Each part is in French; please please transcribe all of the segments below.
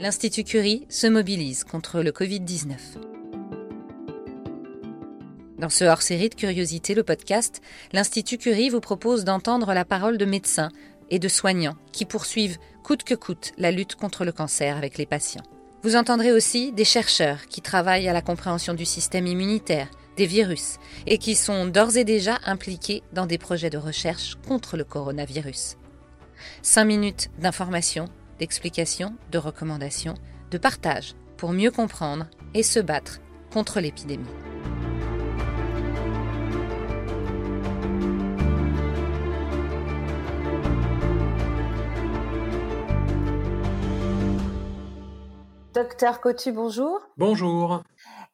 l'Institut Curie se mobilise contre le Covid-19. Dans ce hors-série de Curiosité, le podcast, l'Institut Curie vous propose d'entendre la parole de médecins et de soignants qui poursuivent coûte que coûte la lutte contre le cancer avec les patients. Vous entendrez aussi des chercheurs qui travaillent à la compréhension du système immunitaire, des virus, et qui sont d'ores et déjà impliqués dans des projets de recherche contre le coronavirus. Cinq minutes d'information, d'explication, de recommandations, de partage pour mieux comprendre et se battre contre l'épidémie. Docteur Cotu, bonjour. Bonjour.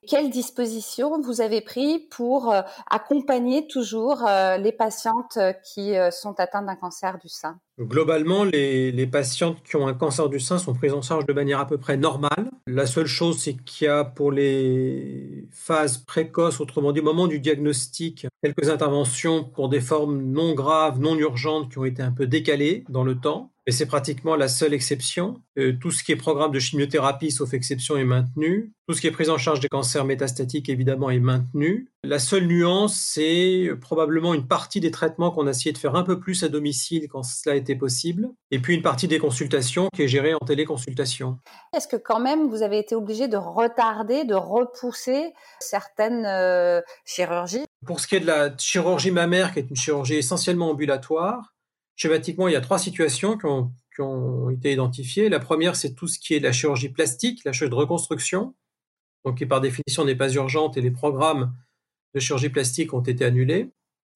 Quelles dispositions vous avez prises pour euh, accompagner toujours euh, les patientes euh, qui sont atteintes d'un cancer du sein? Globalement, les, les, patientes qui ont un cancer du sein sont prises en charge de manière à peu près normale. La seule chose, c'est qu'il y a pour les phases précoces, autrement dit au moment du diagnostic, quelques interventions pour des formes non graves, non urgentes qui ont été un peu décalées dans le temps mais c'est pratiquement la seule exception. Euh, tout ce qui est programme de chimiothérapie, sauf exception, est maintenu. Tout ce qui est prise en charge des cancers métastatiques, évidemment, est maintenu. La seule nuance, c'est probablement une partie des traitements qu'on a essayé de faire un peu plus à domicile quand cela était possible, et puis une partie des consultations qui est gérée en téléconsultation. Est-ce que quand même vous avez été obligé de retarder, de repousser certaines euh, chirurgies? Pour ce qui est de la chirurgie mammaire, qui est une chirurgie essentiellement ambulatoire, Schématiquement, il y a trois situations qui ont, été identifiées. La première, c'est tout ce qui est la chirurgie plastique, la chirurgie de reconstruction, qui par définition n'est pas urgente et les programmes de chirurgie plastique ont été annulés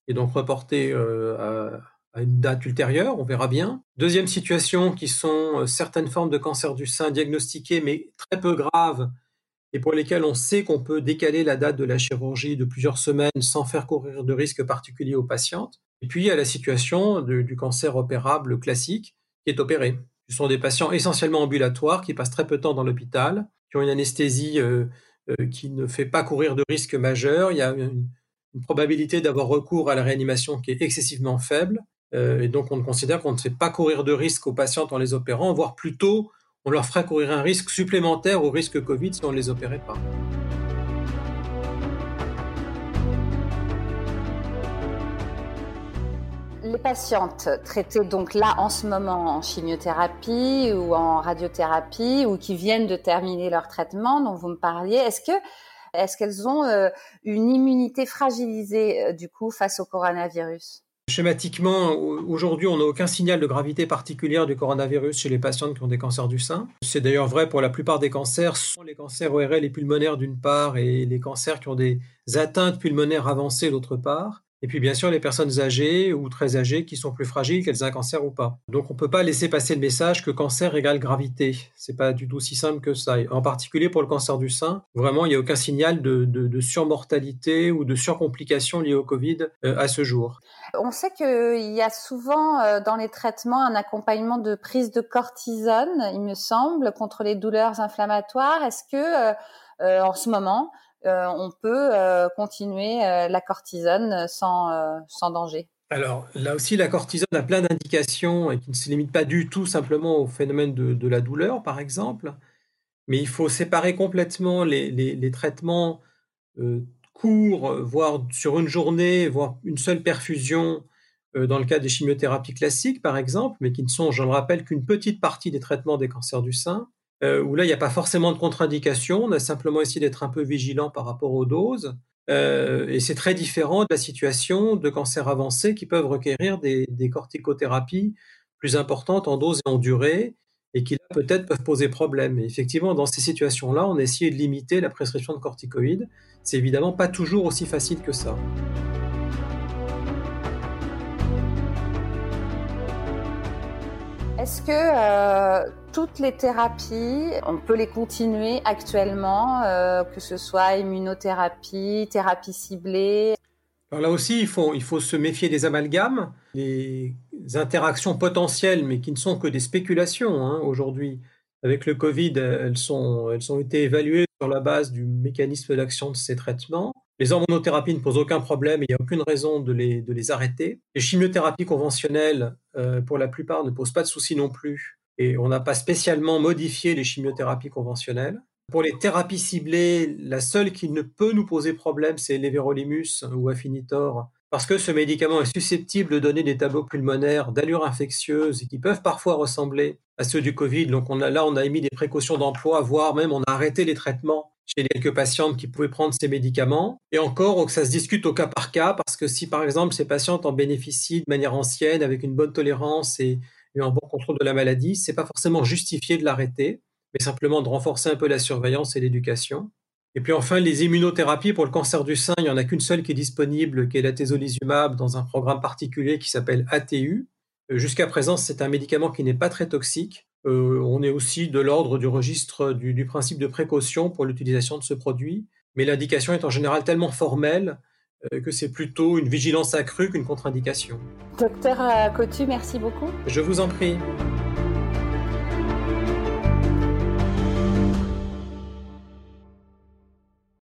et donc reportés euh, à, à, une date ultérieure, on verra bien. Deuxième situation, qui sont euh, certaines formes de cancer du sein diagnostiquées mais très peu graves et pour lesquelles on sait qu'on peut décaler la date de la chirurgie de plusieurs semaines sans faire courir de risques particuliers aux patientes. Et puis, a la situation du cancer opérable classique qui est opéré. Ce sont des patients essentiellement ambulatoires qui passent très peu de temps dans l'hôpital, qui ont une anesthésie euh, euh, qui ne fait pas courir de risques majeurs. Il y a une, probabilité d'avoir recours à la réanimation qui est excessivement faible. Euh, et donc, on considère qu'on ne fait pas courir de risques aux patients en les opérant, voire plutôt, on leur ferait courir un risque supplémentaire au risque Covid si on ne les opérait pas. Les patientes traitées donc là en ce moment en chimiothérapie ou en radiothérapie ou qui viennent de terminer leur traitement dont vous me parliez, est-ce est-ce qu'elles ont euh, une immunité fragilisée euh, du coup face au coronavirus? Schématiquement, aujourd'hui, on n'a aucun signal de gravité particulière du coronavirus chez les patientes qui ont des cancers du sein. C'est d'ailleurs vrai pour la plupart des cancers, ce sont les cancers ORL et pulmonaires d'une part et les cancers qui ont des atteintes pulmonaires avancées d'autre part. Et puis bien sûr les personnes âgées ou très âgées qui sont plus fragiles qu'elles aient un cancer ou pas. Donc on ne peut pas laisser passer le message que cancer égale gravité. C'est pas du tout si simple que ça. En particulier pour le cancer du sein, vraiment il n'y a aucun signal de, surmortalité ou de surcomplication liées au Covid euh, à ce jour. On sait qu'il y a souvent euh, dans les traitements un accompagnement de prise de cortisone, il me semble, contre les douleurs inflammatoires. Est-ce que euh, en ce moment on peut euh, continuer euh, la cortisone sans, sans danger. Alors là aussi, la cortisone a plein d'indications et qui ne se limite pas du tout simplement au phénomène de, la douleur, par exemple. Mais il faut séparer complètement les, traitements courts, voire sur une journée, voire une seule perfusion dans le cas des chimiothérapies classiques, par exemple, mais qui ne sont, je le rappelle, qu'une petite partie des traitements des cancers du sein, euh, où là, il n'y a pas forcément de contre-indication, on a simplement essayé d'être un peu vigilant par rapport aux doses. Euh, et c'est très différent de la situation de cancers avancés qui peuvent requérir des, des corticothérapies plus importantes en dose et en durée, et qui peut-être peuvent poser problème. Et effectivement, dans ces situations-là, on a essayé de limiter la prescription de corticoïdes. C'est évidemment pas toujours aussi facile que ça. Est-ce que euh, toutes les thérapies, on peut les continuer actuellement, euh, que ce soit immunothérapie, thérapie ciblée? Alors là aussi, il faut, il faut se méfier des amalgames, les interactions potentielles, mais qui ne sont que des spéculations hein, aujourd'hui. Avec le Covid, elles, sont, elles ont été évaluées sur la base du mécanisme d'action de ces traitements. Les hormonothérapies ne posent aucun problème, il n'y a aucune raison de les, arrêter. Les chimiothérapies conventionnelles, euh, pour la plupart, ne posent pas de soucis non plus. et on n'a pas spécialement modifié les chimiothérapies conventionnelles. Pour les thérapies ciblées, la seule qui ne peut nous poser problème, c'est l'Everolimus ou Afinitor, parce que ce médicament est susceptible de donner des tableaux pulmonaires d'allure infectieuse et qui peuvent parfois ressembler à ceux du Covid. Donc on a, là, on a émis des précautions d'emploi, voire même on a arrêté les traitements chez quelques patientes qui pouvaient prendre ces médicaments. Et encore, ça se discute au cas par cas, parce que si par exemple ces patientes en bénéficient de manière ancienne, avec une bonne tolérance et, et un bon contrôle de la maladie, c'est pas forcément justifié de l'arrêter mais simplement de renforcer un peu la surveillance et l'éducation. Et puis enfin, les immunothérapies pour le cancer du sein, il n'y en a qu'une seule qui est disponible, qui est la tezolizumab, dans un programme particulier qui s'appelle ATU. Euh, jusqu'à présent, c'est un médicament qui n'est pas très toxique. Euh, on est aussi de l'ordre du registre du, du, principe de précaution pour l'utilisation de ce produit, mais l'indication est en général tellement formelle euh, que c'est plutôt une vigilance accrue qu'une contre-indication. Docteur Cotu, merci beaucoup. Je vous en prie.